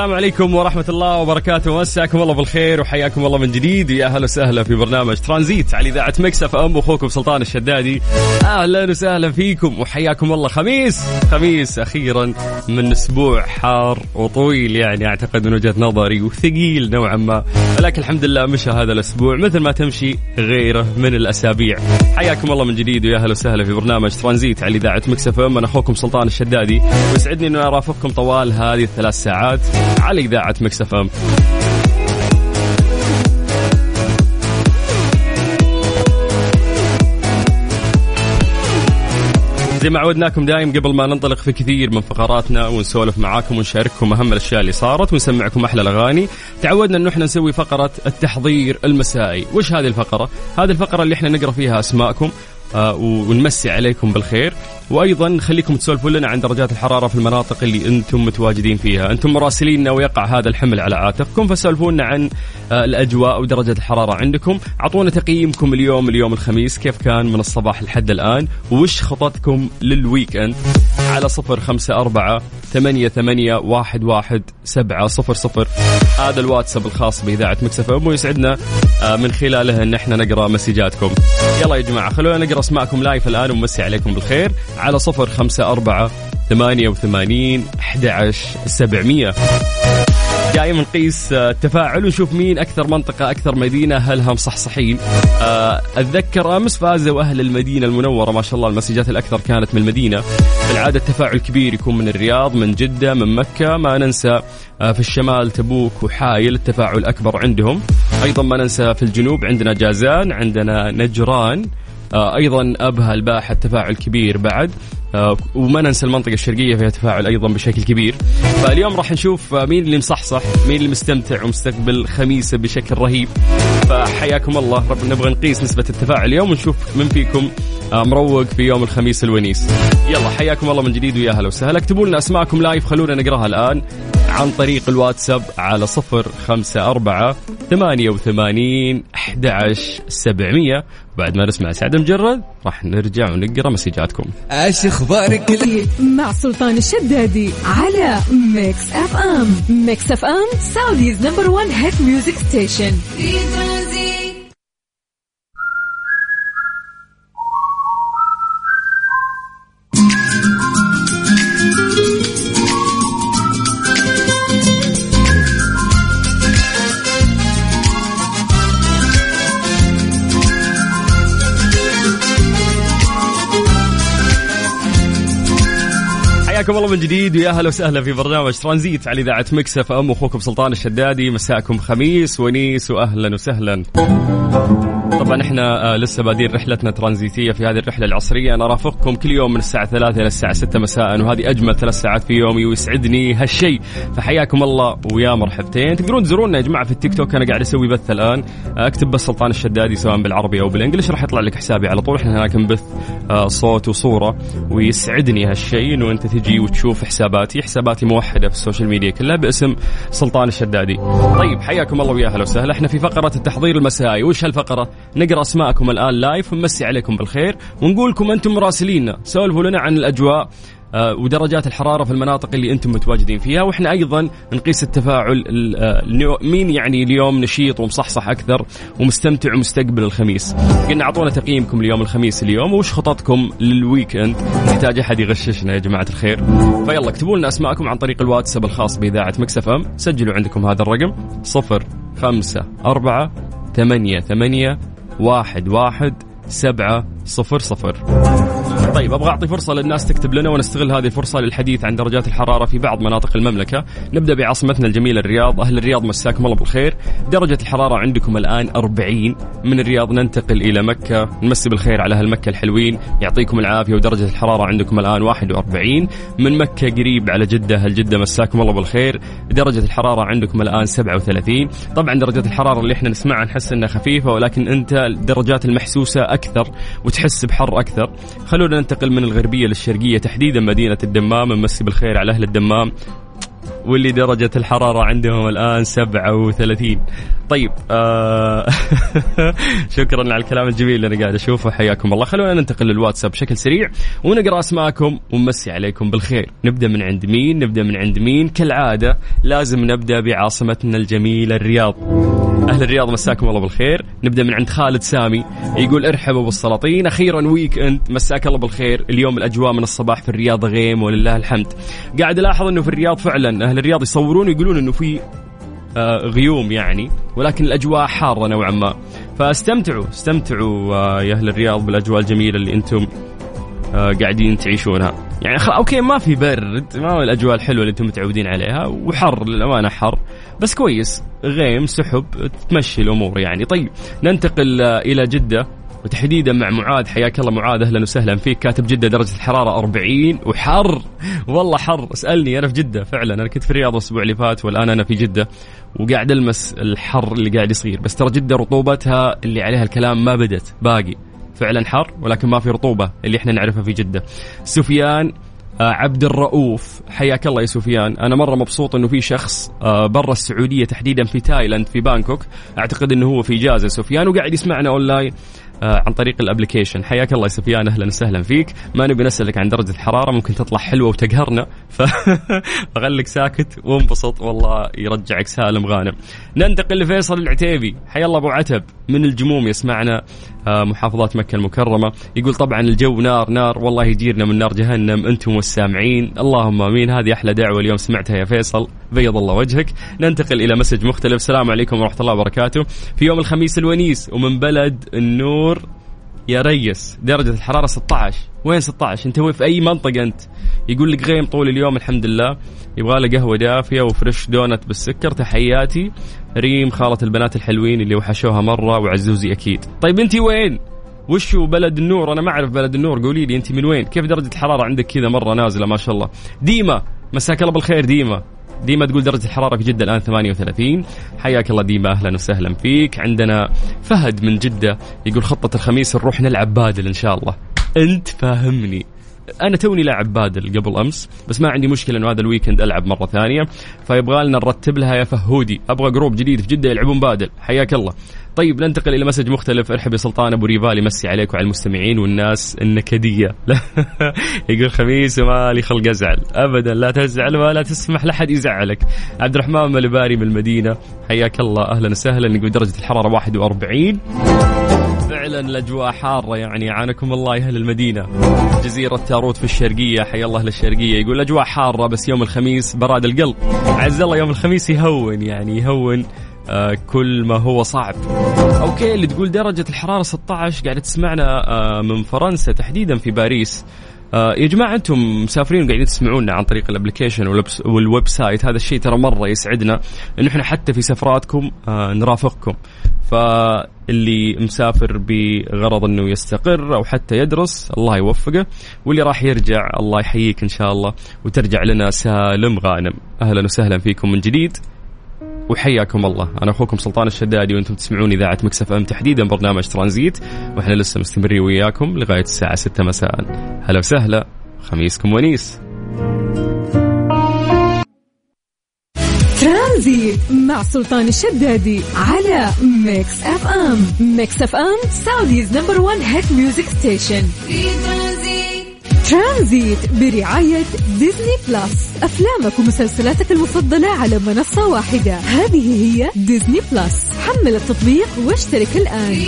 السلام عليكم ورحمة الله وبركاته. مساكم الله بالخير وحياكم الله من جديد. يا أهلا وسهلا في برنامج ترانزيت على إذاعة Mix FM. أخوكم سلطان الشدادي. أهلا وسهلا فيكم وحياكم الله. خميس. خميس أخيرا من أسبوع حار وطويل يعني. أعتقد من وجهة نظري وثقيل نوعا ما. ولكن الحمد لله مشى هذا الأسبوع مثل ما تمشي غيره من الأسابيع. حياكم الله من جديد ويا أهلا وسهلا في برنامج ترانزيت على إذاعة Mix FM. أنا أخوكم سلطان الشدادي. ويسعدني أن أرافقكم طوال هذه الثلاث ساعات. على إذاعة مكسف أم. زي ما عودناكم دايم قبل ما ننطلق في كثير من فقراتنا ونسولف معاكم ونشارككم أهم الأشياء اللي صارت ونسمعكم أحلى الأغاني تعودنا إنه إحنا نسوي فقرة التحضير المسائي. وش هذه الفقرة؟ هذه الفقرة اللي إحنا نقرأ فيها أسماءكم آه، ونمسي عليكم بالخير. وأيضا خليكم تسولفوا لنا عن درجات الحرارة في المناطق اللي أنتم متواجدين فيها. أنتم مراسليننا ويقع هذا الحمل على عاتقكم فسولفونا عن آه، الأجواء ودرجه الحرارة عندكم. أعطونا تقييمكم اليوم اليوم الخميس كيف كان من الصباح لحد الآن؟ وش خططكم لل weekend على صفر خمسة أربعة ثمانية ثمانية واحد واحد سبعة صفر صفر. هذا الواتساب الخاص بإذاعة Mix FM ويسعدنا آه، من خلاله أن إحنا نقرأ مسجاتكم. يلا يا جماعة خلونا نقرأ أسماءكم لايف الآن ونمسي عليكم بالخير. على صفر خمسة أربعة ثمانية وثمانين أحد سبعمية. دائما نقيس آه، التفاعل ونشوف مين أكثر منطقة أكثر مدينة اهلها مصحصحين آه، أتذكر أمس فازوا أهل المدينة المنورة ما شاء الله المسجات الأكثر كانت من المدينة. بالعادة التفاعل كبير يكون من الرياض من جدة من مكة ما ننسى آه، في الشمال تبوك وحايل التفاعل أكبر عندهم. أيضا ما ننسى في الجنوب عندنا جازان عندنا نجران. أيضا ابها الباحه تفاعل كبير بعد. آه، وما ننسى المنطقة الشرقية فيها تفاعل أيضا بشكل كبير. فاليوم راح نشوف آه، مين اللي مصحصح مين اللي مستمتع ومستقبل خميسة بشكل رهيب. فحياكم الله. رب نبغى نقيس نسبة التفاعل اليوم ونشوف من فيكم آه، مروق في يوم الخميس الونيس. يلا حياكم الله من جديد ويا هلا وسهلا. اكتبوا لنا أسماءكم live خلونا نقرأها الآن عن طريق الواتساب على صفر خمسة أربعة ثمانية وثمانين أحد عشر سبعمية. بعد ما نسمع سعد مجرد راح نرجع ونقرأ مسجاتكم. إيش أخبارك مع سلطان الشدادي على Mix FM Mix FM Saudi's number 1 hit music station حياكم الله من جديد ويا أهلا وسهلا في برنامج ترانزيت على إذاعة مكسف إم أخوكم سلطان الشدادي مساكم خميس ونيس واهلا وسهلا. طبعا إحنا آه، لسه بادين رحلتنا ترانزيتيه في هذه الرحلة العصرية. أنا رافقكم كل يوم من الساعة 3 إلى الساعة 6 مساء وهذه أجمل ثلاث ساعات في يومي ويسعدني هالشيء. فحياكم الله ويا مرحبتين. تقدرون تزورونا يا جماعة في التيك توك. أنا قاعد أسوي بث الآن. آه، أكتب بس سلطان الشدادي سواء بالعربي أو بالانجلش راح يطلع لك حسابي على طول. إحنا هناك نبث آه، صوت وصورة ويسعدني هالشيء. إنه أنت تجي وتشوف حساباتي حساباتي موحدة في ال social media كلها باسم سلطان الشدادي. طيب حياكم الله ويا أهلا وسهلا. إحنا في فقرة التحضير المسائي. وش هالفقرة؟ نقرأ أسماءكم الآن live ونمسي عليكم بالخير ونقول لكم أنتم مراسلينا سولفوا لنا عن الأجواء آه، ودرجات الحرارة في المناطق اللي أنتم متواجدين فيها وإحنا أيضا نقيس التفاعل ال- آه، مين يعني اليوم نشيط ومصحصح أكثر ومستمتع ومستقبل الخميس؟ قلنا أعطونا تقييمكم اليوم الخميس اليوم وش خططكم لل weekend؟ نحتاج أحد يغششنا يا جماعة الخير. فيلا اكتبوا لنا أسماءكم عن طريق الواتساب الخاص بإذاعة Mix FM سجلوا عندكم هذا الرقم صفر خمسة أربعة ثمانية ثمانية واحد واحد سبعة صفر صفر. طيب أبغى أعطي فرصة للناس تكتب لنا ونستغل هذه الفرصة للحديث عن درجات الحرارة في بعض مناطق المملكة. نبدأ بعاصمتنا الجميلة الرياض. أهل الرياض مساكم الله بالخير. درجة الحرارة عندكم الآن 40 من الرياض ننتقل إلى مكة. نمسي بالخير على أهل مكة الحلوين. يعطيكم العافية. ودرجة الحرارة عندكم الآن 41 من مكة قريب على جدة أهل جدة مساكم الله بالخير. درجة الحرارة عندكم الآن 37 طبعا درجه الحرارة اللي إحنا نسمعها نحس إنها خفيفة ولكن أنت الدرجات المحسوسة أكثر وتحس بحر أكثر. خلونا ننتقل من الغربية للشرقية. تحديدا مدينة الدمام نمسي بالخير على أهل الدمام واللي درجة الحرارة عندهم الآن 37 طيب آه شكرا على الكلام الجميل اللي أنا قاعد أشوفه. حياكم الله. خلونا ننتقل للواتساب بشكل سريع ونقرأ أسماءكم ونمسي عليكم بالخير. نبدأ من عند مين؟ نبدأ من عند مين؟ كالعادة لازم نبدأ بعاصمتنا الجميلة الرياض. أهل الرياض مساكم الله بالخير. نبدأ من عند خالد سامي. يقول ارحبوا بالسلاطين أخيرا weekend مساك الله بالخير. اليوم الأجواء من الصباح في الرياض غيم ولله الحمد. قاعد ألاحظ إنه في الرياض فعلا أهل الرياض يصورون ويقولون إنه في آه، غيوم يعني ولكن الأجواء حارة نوعا ما. فاستمتعوا استمتعوا آه، يا أهل الرياض بالأجواء الجميلة اللي أنتم آه، قاعدين تعيشونها. يعني. أوكي ما في برد ما هو الأجواء الحلوة اللي أنتم متعودين عليها وحر للأمانة حر. بس كويس. غيم سحب تمشي الأمور يعني. طيب ننتقل إلى جدة وتحديدا مع معاذ. حياك الله معاذ أهلا وسهلا فيك. كاتب جدة درجة الحرارة 40 وحر. والله حر. اسألني أنا في جدة فعلا. أنا كنت في الرياض الأسبوع اللي فات والآن أنا في جدة. وقاعد ألمس الحر اللي قاعد يصير. بس ترى جدة رطوبتها اللي عليها الكلام ما بدت باقي. فعلا حر ولكن ما في رطوبة اللي إحنا نعرفها في جدة. سفيان عبد الرؤوف. حياك الله يا سفيان. أنا مرة مبسوط إنه في شخص آه، برا السعودية تحديدا في تايلاند في بانكوك. أعتقد إنه هو في اجازه سفيان وقاعد يسمعنا أونلاين آه، عن طريق ال application حياك الله يا سفيان أهلا وسهلا فيك. ما نبي نسألك عن درجة الحرارة ممكن تطلع حلوة وتقهرنا. ف... فخليك ساكت وانبسط والله يرجعك سالم غانم. ننتقل لفيصل العتيبي. حيا الله أبو عتب من الجموم يسمعنا. آه، محافظات مكة المكرمة. يقول طبعا الجو نار نار. والله يجيرنا من نار جهنم. أنتم والسامعين. اللهم آمين. هذه أحلى دعوة اليوم سمعتها يا فيصل. بيض الله وجهك. ننتقل إلى message مختلف. السلام عليكم ورحمة الله وبركاته. في يوم الخميس الونيس ومن بلد النور يا ريس درجة الحرارة 16 وين 16 انت وين في أي منطقة أنت؟ يقول لك غيم طول اليوم الحمد لله. يبغى له قهوة دافية و fresh donut بالسكر. تحياتي. ريم خالة البنات الحلوين اللي وحشوها مرة وعزوزي أكيد. طيب أنت وين؟ وشو بلد النور؟ أنا ما أعرف بلد النور. قولي لي أنت من وين؟ كيف درجة الحرارة عندك كذا مرة نازلة؟ ما شاء الله. ديما مساك الله بالخير ديما. ديما تقول درجة الحرارة في جدة الآن 38 حياك الله ديما أهلا وسهلا فيك. عندنا فهد من جدة يقول خطة الخميس نروح نلعب بادل إن شاء الله. أنت فاهمني. أنا توني لاعب بادل قبل أمس بس ما عندي مشكلة إنه هذا ال weekend ألعب مرة ثانية. فيبغى لنا نرتب لها يا فهودي. أبغى group جديد في جدة يلعبون بادل. حياك الله. طيب ننتقل إلى message مختلف. ارحب يا سلطان أبو ريفال يمسي عليك وعلى المستمعين والناس النكدية. يقول خميس وما لي خلق أزعل. ابدا لا تزعل ولا تسمح لأحد يزعلك. عبد الرحمن ملباري من المدينة. حياك الله. أهلا وسهلا يقول درجة الحرارة 41 فعلا الأجواء حارة يعني. عانكم الله يا أهل المدينة. جزيرة تاروت في الشرقية. حيا الله أهل الشرقية. يقول الأجواء حارة بس يوم الخميس براد القلب. عز الله يوم الخميس يهون يعني يهون آه كل ما هو صعب. أوكي اللي تقول درجة الحرارة 16 قاعدة تسمعنا آه من فرنسا تحديدا في باريس. آه يا جماعة أنتم مسافرين وقاعدين تسمعونا عن طريق ال application وال website هذا الشيء ترى مرة يسعدنا انه إحنا حتى في سفراتكم آه نرافقكم. فاللي مسافر بغرض إنه يستقر أو حتى يدرس الله يوفقه. واللي راح يرجع الله يحييك إن شاء الله وترجع لنا سالم غانم. أهلا وسهلا فيكم من جديد. وحياكم الله. أنا أخوكم سلطان الشدادي وأنتم تسمعون إذاعة Mix FM تحديدا برنامج ترانزيت. وإحنا لسه مستمرين وياكم لغاية الساعة 6 مساء. هلا وسهلا. خميسكم ونيس. ترانزيت مع سلطان الشدادي على Mix FM. Mix FM Saudi's number 1 hit music station. ترانزيت برعاية Disney Plus. أفلامك ومسلسلاتك المفضلة على منصة واحدة. هذه هي Disney Plus. حمل التطبيق واشترك الآن.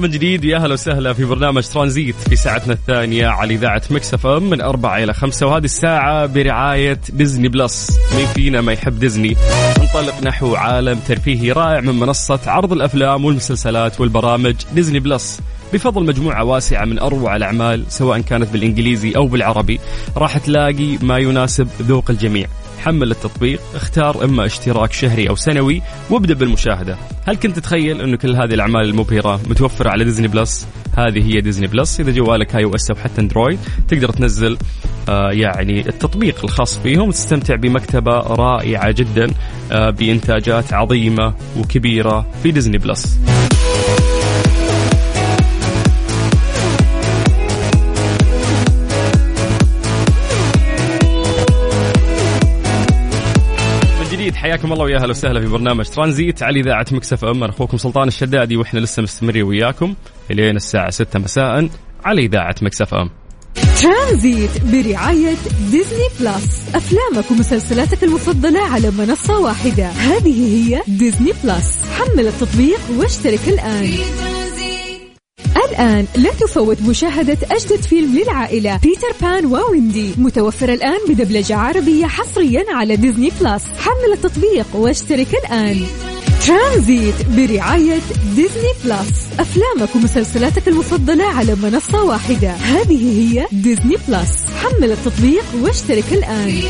من جديد. يا أهلا وسهلا في برنامج ترانزيت في ساعتنا الثانية على إذاعة Mix FM من أربعة إلى خمسة. وهذه الساعة برعاية Disney Plus. مين فينا ما يحب ديزني؟ ننطلق نحو عالم ترفيهي رائع من منصة عرض الأفلام والمسلسلات والبرامج Disney Plus. بفضل مجموعة واسعة من أروع الأعمال سواء كانت بالإنجليزي أو بالعربي راح تلاقي ما يناسب ذوق الجميع. حمل التطبيق اختار إما اشتراك شهري أو سنوي وابدأ بالمشاهدة. هل كنت تتخيل انه كل هذه الأعمال المبهرة متوفرة على Disney Plus هذه هي Disney Plus إذا جوالك iOS أو حتى Android تقدر تنزل آه يعني التطبيق الخاص فيهم وتستمتع بمكتبة رائعة جدا آه بإنتاجات عظيمة وكبيرة في Disney Plus حياكم الله ويا أهلا وسهلا في برنامج ترانزيت على إذاعة Mix FM. أنا أخوكم سلطان الشدادي وإحنا لسه مستمرين وياكم الين الساعة 6 مساء على إذاعة Mix FM. ترانزيت برعاية Disney Plus. أفلامك ومسلسلاتك المفضلة على منصة واحدة. هذه هي Disney Plus. حمل التطبيق واشترك الآن. الآن لا تفوت مشاهدة أجدد فيلم للعائلة بيتر بان وويندي. متوفر الآن بدبلجة عربية حصريا على Disney Plus. حمل التطبيق واشترك الآن. ترانزيت برعاية Disney Plus. أفلامك ومسلسلاتك المفضلة على منصة واحدة. هذه هي Disney Plus. حمل التطبيق واشترك الآن.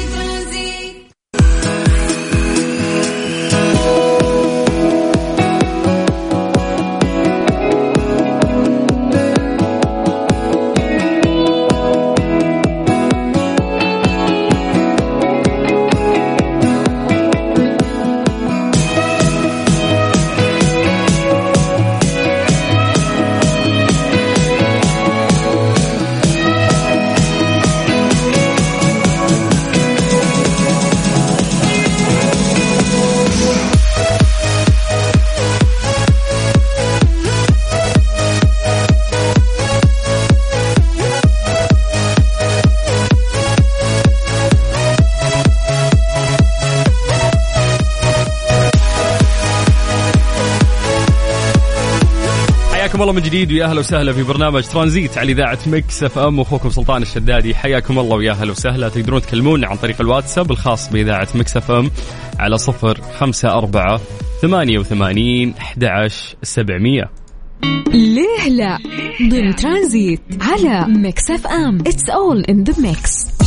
حياكم الله من جديد ويا أهلا وسهلا في برنامج ترانزيت على إذاعة Mix FM واخوكم سلطان الشدادي. حياكم الله ويا أهلا وسهلا. تقدرون تكلمونا عن طريق الواتساب الخاص بإذاعة Mix FM على صفر خمسة أربعة ثمانية وثمانين أحد سبعمية. ليه لا؟ ضمن ترانزيت على Mix FM. It's all in the mix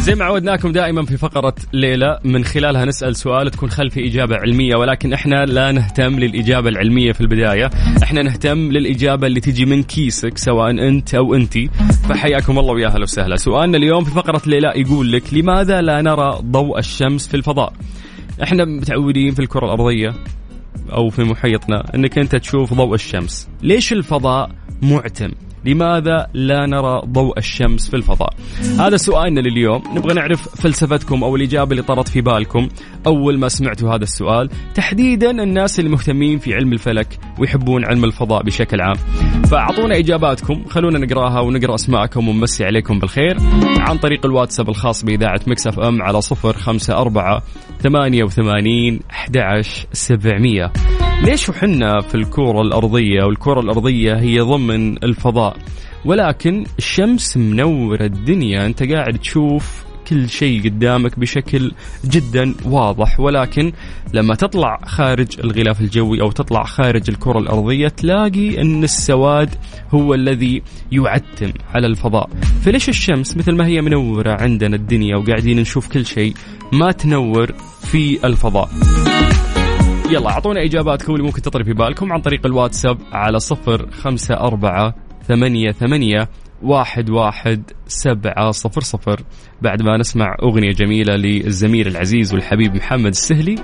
زي ما عودناكم دائما في فقرة ليه لا من خلالها نسأل سؤال تكون خلفه إجابة علمية ولكن إحنا لا نهتم للإجابة العلمية في البداية. إحنا نهتم للإجابة اللي تجي من كيسك سواء أنت أو أنتي فحياكم الله ويا أهلا وسهلا. سؤالنا اليوم في فقرة ليلة يقول لك لماذا لا نرى ضوء الشمس في الفضاء؟ إحنا متعودين في الكرة الأرضية أو في محيطنا إنك أنت تشوف ضوء الشمس. ليش الفضاء معتم؟ لماذا لا نرى ضوء الشمس في الفضاء؟ هذا سؤالنا لليوم. نبغى نعرف فلسفتكم أو الإجابة اللي طرت في بالكم أول ما سمعتوا هذا السؤال. تحديدا الناس اللي مهتمين في علم الفلك ويحبون علم الفضاء بشكل عام. فأعطونا إجاباتكم. خلونا نقراها ونقرأ أسماءكم ونمسي عليكم بالخير. عن طريق الواتساب الخاص بإذاعة مكسف إم على صفر خمسة أربعة ثمانية وثمانين أحد سبعمية. ليش وحنا في الكرة الأرضية والكرة الأرضية هي ضمن الفضاء؟ ولكن الشمس منورة الدنيا. أنت قاعد تشوف كل شيء قدامك بشكل جدا واضح. ولكن لما تطلع خارج الغلاف الجوي أو تطلع خارج الكرة الأرضية تلاقي أن السواد هو الذي يعتم على الفضاء. فليش الشمس مثل ما هي منورة عندنا الدنيا وقاعدين نشوف كل شيء ما تنور في الفضاء؟ يلا أعطونا إجاباتكم اللي ممكن تطري في بالكم عن طريق الواتساب على صفر خمسة أربعة ثمانية ثمانية واحد واحد سبعة صفر صفر. بعد ما نسمع أغنية جميلة للزميل العزيز والحبيب محمد السهلي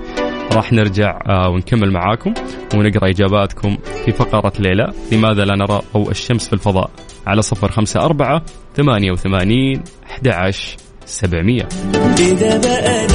راح نرجع آه، ونكمل معاكم ونقرأ إجاباتكم في فقرة ليلى. لماذا لا نرى ضوء الشمس في الفضاء؟ على صفر خمسة أربعة ثمانية وثمانين أحد عشر سبعمية. كده بقى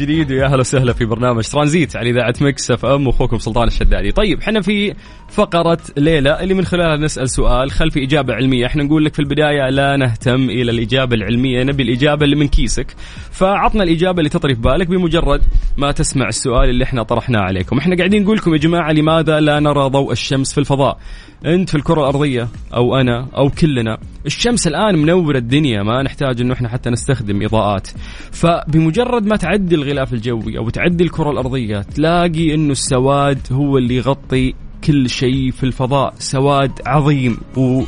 جديد ويا أهلا وسهلا في برنامج ترانزيت على إذاعة Mix FM واخوكم سلطان الشدادي. طيب إحنا في فقرة ليه لا اللي من خلالها نسأل سؤال خلفه إجابة علمية، إحنا نقول لك في البداية لا نهتم إلى الإجابة العلمية، نبي الإجابة اللي من كيسك. فعطنا الإجابة اللي تطري في بالك بمجرد ما تسمع السؤال اللي إحنا طرحناه عليكم. إحنا قاعدين نقول لكم يا جماعة لماذا لا نرى ضوء الشمس في الفضاء؟ أنت في الكرة الأرضية أو أنا أو كلنا الشمس الآن منورة الدنيا ما نحتاج إنه إحنا حتى نستخدم إضاءات فبمجرد ما تعدي الغلاف الجوي أو تعدي الكرة الأرضية تلاقي انه السواد هو اللي يغطي كل شيء في الفضاء. سواد عظيم و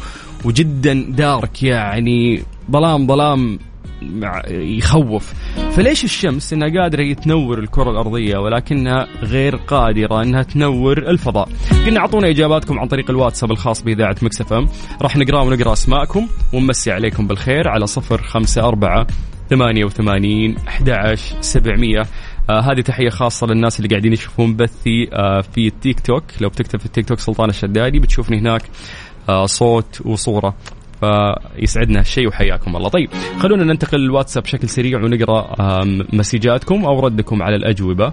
وجدا دارك يعني ظلام ظلام يخوف. فليش الشمس إنها قادرة تنور الكرة الأرضية ولكنها غير قادرة إنها تنور الفضاء؟ قلنا أعطونا إجاباتكم عن طريق الواتساب الخاص بإذاعة مكسف إم. راح نقرأ ونقرأ أسماءكم ونمسي عليكم بالخير على صفر خمسة أربعة ثمانية وثمانين أحد عشر سبعمية. آه هذه تحية خاصة للناس اللي قاعدين يشوفون بثي آه في التيك توك لو بتكتب في التيك توك سلطان الشدادي بتشوفني هناك آه صوت وصورة. فيسعدنا هالشيء وحياكم الله. طيب خلونا ننتقل للواتساب بشكل سريع ونقرأ مسجاتكم أو ردكم على الأجوبة.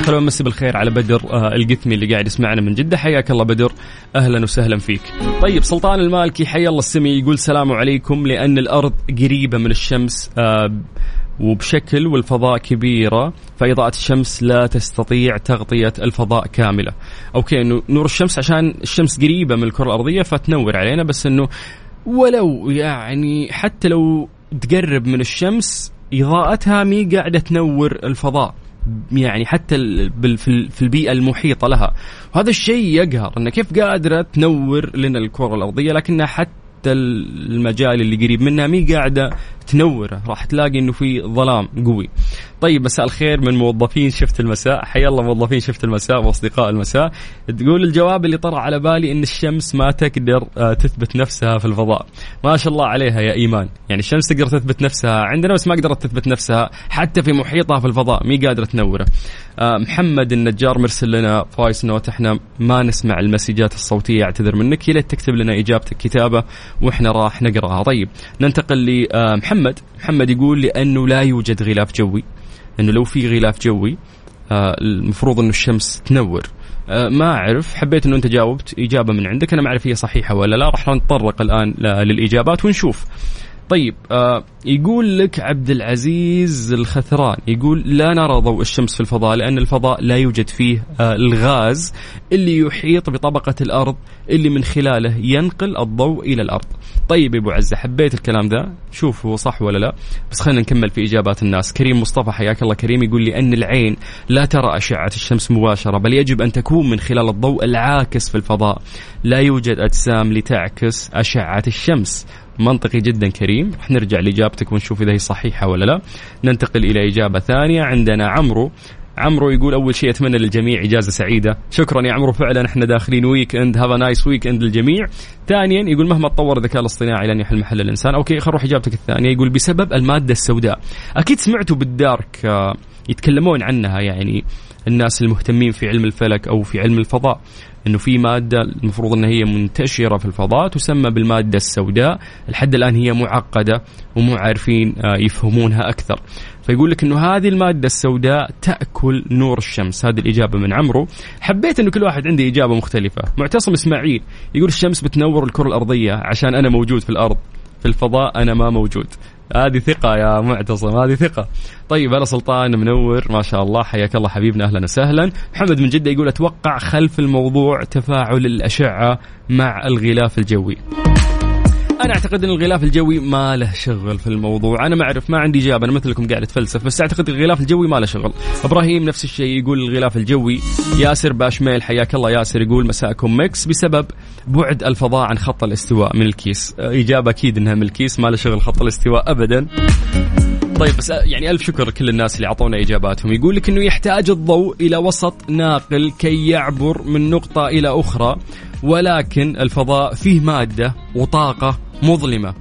خلونا نمسي بالخير على بدر آه، القثمي اللي قاعد يسمعنا من جدة. حياك الله بدر. أهلا وسهلا فيك. طيب سلطان المالكي حيا الله السمي يقول سلام عليكم لأن الأرض قريبة من الشمس آه، وبشكل والفضاء كبيرة فإضاءة الشمس لا تستطيع تغطية الفضاء كاملة. أوكي إنه نور الشمس عشان الشمس قريبة من الكرة الأرضية فتنور علينا بس إنه ولو يعني حتى لو تقرب من الشمس إضاءتها مي قاعدة تنور الفضاء. يعني حتى في ال- في البيئة المحيطة لها. وهذا الشيء يقهر أن كيف قادرة تنور لنا الكرة الأرضية لكنها حتى المجال اللي قريب منها مي قاعدة تنوره. راح تلاقي إنه في ظلام قوي. طيب مساء الخير من موظفين شفت المساء. حيا الله موظفين شفت المساء وأصدقاء المساء. تقول الجواب اللي طرأ على بالي إن الشمس ما تقدر آه، تثبت نفسها في الفضاء. ما شاء الله عليها يا إيمان. يعني الشمس تقدر تثبت نفسها. عندنا بس ما قدرت تثبت نفسها حتى في محيطها في الفضاء. مي قادرة تنوره. آه، محمد النجار مرسل لنا voice note إحنا ما نسمع المسجات الصوتية أعتذر منك. يا ليت تكتب لنا إجابتك كتابة وإحنا راح نقرأها. طيب ننتقل لمحمد محمد يقول لأنه لا يوجد غلاف جوي. إنه لو في غلاف جوي آه، المفروض إنه الشمس تنور. آه، ما أعرف حبيت إنه أنت جاوبت إجابة من عندك أنا ما أعرف هي صحيحة ولا لا راح نتطرق الآن للإجابات ونشوف. طيب آه يقول لك عبد العزيز الخثران يقول لا نرى ضوء الشمس في الفضاء لأن الفضاء لا يوجد فيه آه الغاز اللي يحيط بطبقة الأرض اللي من خلاله ينقل الضوء إلى الأرض. طيب أبو عزة حبيت الكلام ذا؟ شوف هو صح ولا لا؟ بس خلينا نكمل في إجابات الناس. كريم مصطفى حياك الله كريم يقول لي أن العين لا ترى أشعة الشمس مباشرة بل يجب أن تكون من خلال الضوء العاكس في الفضاء. لا يوجد أجسام لتعكس أشعة الشمس. منطقي جدا كريم. رح نرجع لإجابتك ونشوف إذا هي صحيحة ولا لا. ننتقل إلى إجابة ثانية عندنا عمرو. عمرو يقول أول شيء أتمنى للجميع إجازة سعيدة. شكرا يا عمرو فعلا إحنا داخلين weekend have nice weekend للجميع. ثانيا يقول مهما تطور الذكاء الاصطناعي لن يحل محل الإنسان. أوكي خلينا نروح إجابتك الثانية. يقول بسبب المادة السوداء. أكيد سمعتوا بال dark آه، يتكلمون عنها يعني الناس المهتمين في علم الفلك أو في علم الفضاء. إنه في مادة المفروض إنها هي منتشرة في الفضاء تسمى بالمادة السوداء. لحد الآن هي معقدة ومو عارفين آه، يفهمونها أكثر. فيقول لك إنه هذه المادة السوداء تأكل نور الشمس. هذه الإجابة من عمرو. حبيت إنه كل واحد عنده إجابة مختلفة. معتصم إسماعيل يقول الشمس بتنور الكرة الأرضية عشان أنا موجود في الأرض. في الفضاء أنا ما موجود. هذه ثقة يا معتصم هذه ثقة. طيب هلا سلطان منور ما شاء الله حياك الله حبيبنا أهلا وسهلا. محمد من جدة يقول أتوقع خلف الموضوع تفاعل الأشعة مع الغلاف الجوي. أنا أعتقد إن الغلاف الجوي ما له شغل في الموضوع. أنا ما أعرف ما عندي إجابة أنا مثلكم قاعد أتفلسف بس أعتقد الغلاف الجوي ما له شغل. إبراهيم نفس الشيء يقول الغلاف الجوي ياسر باشميل حياك الله ياسر يقول مساءكم Mix بسبب بعد الفضاء عن خط الاستواء من الكيس. إجابة أكيد إنها من الكيس ما له شغل خط الاستواء ابدا. طيب بس يعني ألف شكر لكل الناس اللي أعطونا إجاباتهم. يقول لك إنه يحتاج الضوء إلى وسط ناقل كي يعبر من نقطة إلى أخرى ولكن الفضاء فيه مادة وطاقة مظلمة.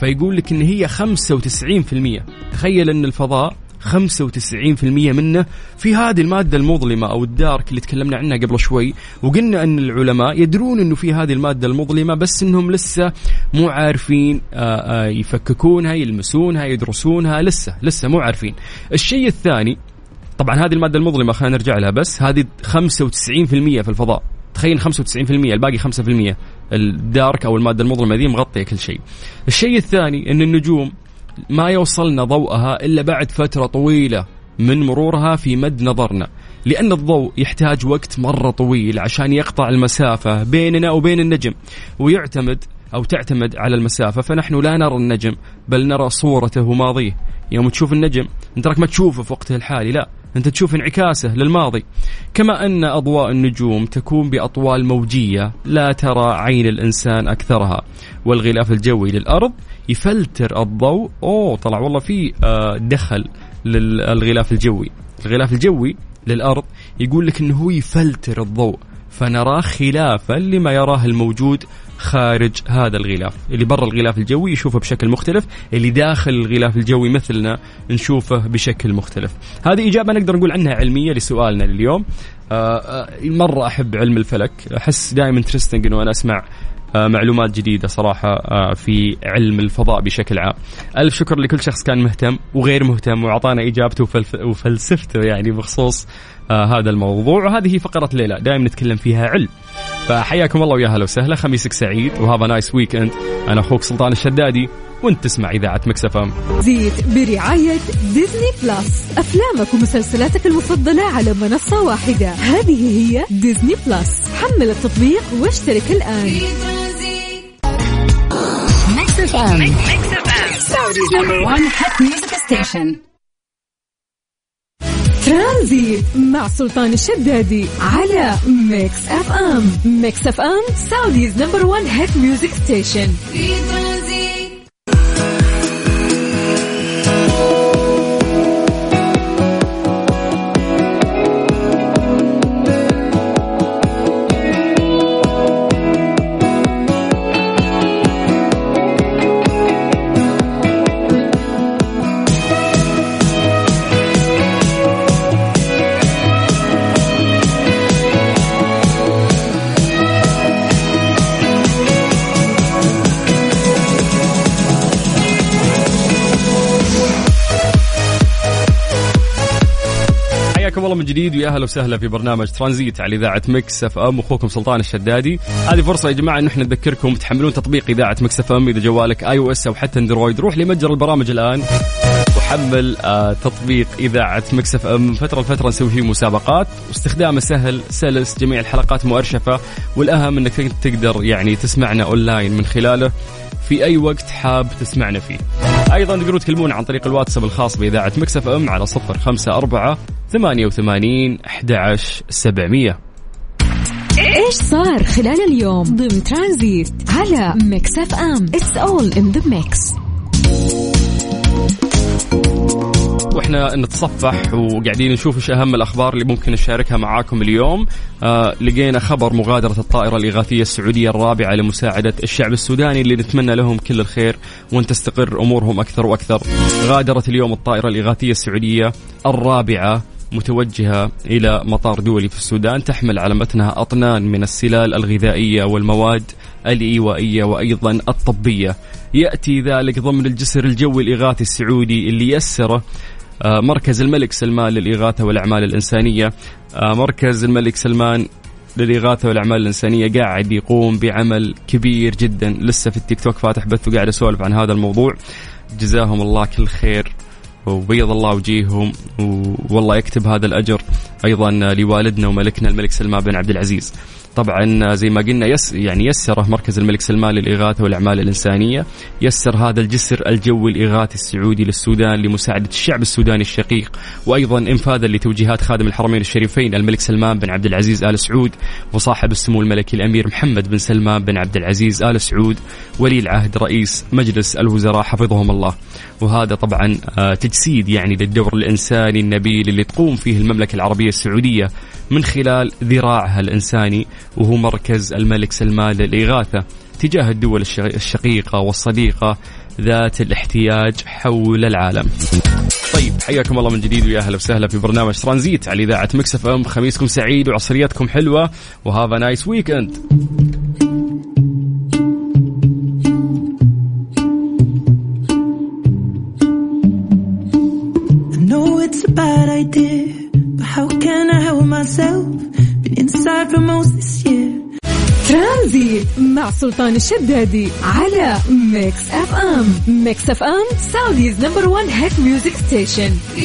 فيقول لك إن هي 95% تخيل إن الفضاء 95% منه في هذه المادة المظلمة أو الدارك اللي تكلمنا عنها قبل شوي. وقلنا أن العلماء يدرون أنه في هذه المادة المظلمة بس أنهم لسه مو عارفين آآ آآ يفككونها يلمسونها يدرسونها. لسه لسه مو عارفين. الشيء الثاني طبعا هذه المادة المظلمة خلينا نرجع لها بس هذه 95% في الفضاء. تخيل 95% الباقي 5% الدارك أو المادة المظلمة ذي مغطية كل شيء. الشيء الثاني إن النجوم ما يوصلنا ضوءها إلا بعد فترة طويلة من مرورها في مد نظرنا. لأن الضوء يحتاج وقت مرة طويل عشان يقطع المسافة بيننا وبين النجم ويعتمد أو تعتمد على المسافة فنحن لا نرى النجم بل نرى صورته وماضيه يوم تشوف النجم راك ما تشوفه في وقته الحالي لا أنت تشوف انعكاسه للماضي. كما أن أضواء النجوم تكون بأطوال موجية لا ترى عين الإنسان أكثرها والغلاف الجوي للأرض يفلتر الضوء. أوه طلع والله في آه، دخل للغلاف الجوي. الغلاف الجوي للأرض يقول لك إنه هو يفلتر الضوء فنراه خلافا لما يراه الموجود خارج هذا الغلاف. اللي برا الغلاف الجوي يشوفه بشكل مختلف اللي داخل الغلاف الجوي مثلنا نشوفه بشكل مختلف. هذه إجابة نقدر نقول عنها علمية لسؤالنا لليوم. آه، آه، مرة أحب علم الفلك. أحس دائما interesting أنه أنا أسمع آه، معلومات جديدة صراحة في علم الفضاء بشكل عام. ألف شكر لكل شخص كان مهتم وغير مهتم وأعطانا إجابته وفلسفته يعني بخصوص هذا الموضوع. وهذه فقرة ليلى. دائما نتكلم فيها علم. فحياكم الله ويا هلا وسهلا. خميسك سعيد و have a nice weekend أنا أخوك سلطان الشدادي وأنت تسمع إذاعة Mix FM زيد برعاية ديزني بلس أفلامك ومسلسلاتك المفضلة على منصة واحدة. هذه هي ديزني بلس حمل التطبيق واشترك الآن. Mix FM. Saudi's number one hit music station. ترانزيت مع سلطان الشدادي على Mix FM. Mix FM سعوديز نمبر 1 هيت ميوزك ستيشن. في ترانزيت. الله من جديد ويا أهلا وسهلا في برنامج ترانزيت على إذاعة Mix FM. أخوكم سلطان الشدادي. هذه فرصة يا جماعة إن إحنا نذكركم تحملون تطبيق إذاعة Mix FM إذا جوالك iOS أو حتى أندرويد. روح لمتجر البرامج الآن وحمل آه تطبيق إذاعة Mix FM. فترة لفترة نسوي فيه مسابقات. واستخدامه سهل سلس جميع الحلقات مؤرشفة. والأهم إنك تقدر يعني تسمعنا اونلاين من خلاله. في أي وقت حاب تسمعنا فيه. أيضا تقدروا تكلمونا عن طريق الواتساب الخاص بإذاعة Mix FM على صفر خمسة أربعة ثمانية وثمانين أحد سبعمية. إيش صار خلال اليوم ضمن ترانزيت على Mix FM؟ It's all in the mix وإحنا نتصفح وقاعدين نشوف إيش أهم الأخبار اللي ممكن نشاركها معاكم اليوم. آه لقينا خبر مغادرة الطائرة الإغاثية السعودية الرابعة لمساعدة الشعب السوداني اللي نتمنى لهم كل الخير وأن تستقر أمورهم أكثر وأكثر. غادرت اليوم الطائرة الإغاثية السعودية الرابعة متوجهة إلى مطار دولي في السودان تحمل على متنها أطنان من السلال الغذائية والمواد الإيوائية وأيضا الطبية. يأتي ذلك ضمن الجسر الجوي الإغاثي السعودي اللي يسره آه، مركز الملك سلمان للإغاثة والأعمال الإنسانية. آه، مركز الملك سلمان للإغاثة والأعمال الإنسانية قاعد يقوم بعمل كبير جدا. لسه في التيك توك فاتح بث وقاعد أسولف عن هذا الموضوع. جزاهم الله كل خير. وبيض الله وجيههم والله يكتب هذا الأجر أيضا لوالدنا وملكنا الملك سلمان بن عبد العزيز. طبعا زي ما قلنا يس يعني يسره مركز الملك سلمان للإغاثة والأعمال الإنسانية يسر هذا الجسر الجوي الإغاثي السعودي للسودان لمساعدة الشعب السوداني الشقيق وأيضا إنفاذا لتوجيهات خادم الحرمين الشريفين الملك سلمان بن عبد العزيز آل سعود وصاحب السمو الملكي الأمير محمد بن سلمان بن عبد العزيز آل سعود ولي العهد رئيس مجلس الوزراء حفظهم الله. وهذا طبعا آه، تجسيد يعني للدور الإنساني النبيل اللي تقوم فيه المملكة العربية السعودية من خلال ذراعها الإنساني وهو مركز الملك سلمان للإغاثة تجاه الدول الشقيقة والصديقة ذات الاحتياج حول العالم. طيب حياكم الله من جديد ويا أهلا وسهلا في برنامج ترانزيت على إذاعة مكسف إم. خميسكم سعيد وعصريتكم حلوة و have nice weekend. ترانزيت مع سلطان الشدادي على Mix FM Mix FM Saudi's number 1 hit music station في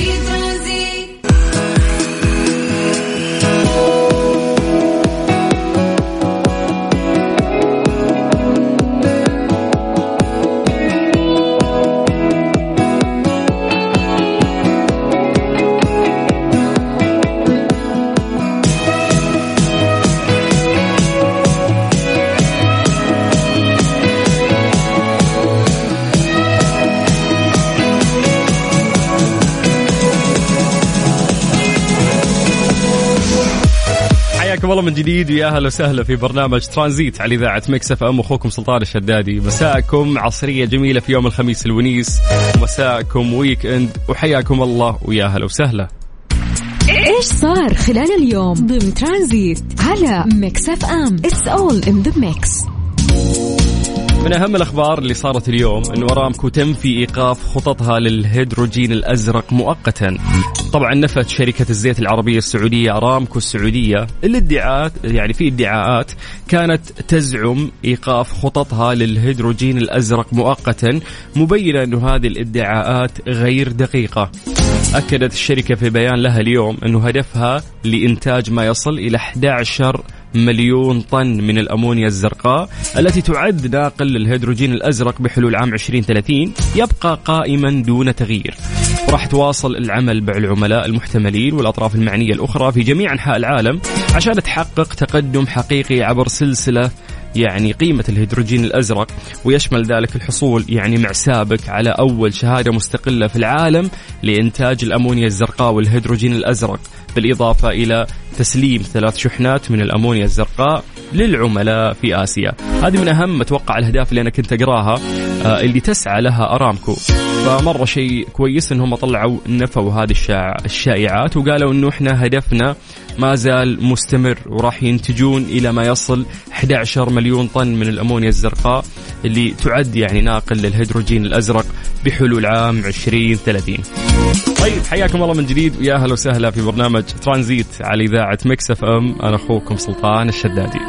من جديد ويا أهلا وسهلا في برنامج ترانزيت على إذاعة Mix FM. أخوكم سلطان الشدادي. مساءكم. عصرية جميلة في يوم الخميس الونيس. مساءكم weekend وحياكم الله ويا أهلا وسهلا. إيش صار خلال اليوم؟ ضمن ترانزيت على Mix FM. It's all in the mix من أهم الأخبار اللي صارت اليوم انه ارامكو تنفي إيقاف خططها للهيدروجين الأزرق مؤقتا. طبعا نفت شركة الزيت العربية السعودية أرامكو السعودية الادعاءات يعني في ادعاءات كانت تزعم إيقاف خططها للهيدروجين الأزرق مؤقتا مبينه إنه هذه الادعاءات غير دقيقة. أكدت الشركة في بيان لها اليوم أنه هدفها لإنتاج ما يصل إلى 11 مليون طن من الأمونيا الزرقاء التي تعد ناقل للهيدروجين الأزرق بحلول عام 2030 يبقى قائما دون تغيير. راح تواصل العمل مع العملاء المحتملين والأطراف المعنية الأخرى في جميع أنحاء العالم عشان تحقق تقدم حقيقي عبر سلسلة يعني قيمة الهيدروجين الأزرق ويشمل ذلك الحصول يعني مع سابق على أول شهادة مستقلة في العالم لإنتاج الأمونيا الزرقاء والهيدروجين الأزرق بالإضافة إلى تسليم ثلاث شحنات من الأمونيا الزرقاء للعملاء في آسيا. هذه من أهم أتوقع الأهداف اللي أنا كنت أقراها. اللي تسعى لها أرامكو فمرة شيء كويس أنهم طلعوا نفوا هذه الشائعات وقالوا أنه إحنا هدفنا ما زال مستمر وراح ينتجون إلى ما يصل 11 مليون طن من الأمونيا الزرقاء اللي تعد يعني ناقل للهيدروجين الأزرق بحلول عام 2030. طيب حياكم الله من جديد ويا أهلا وسهلا في برنامج ترانزيت على إذاعة Mix FM أنا أخوكم سلطان الشدادي.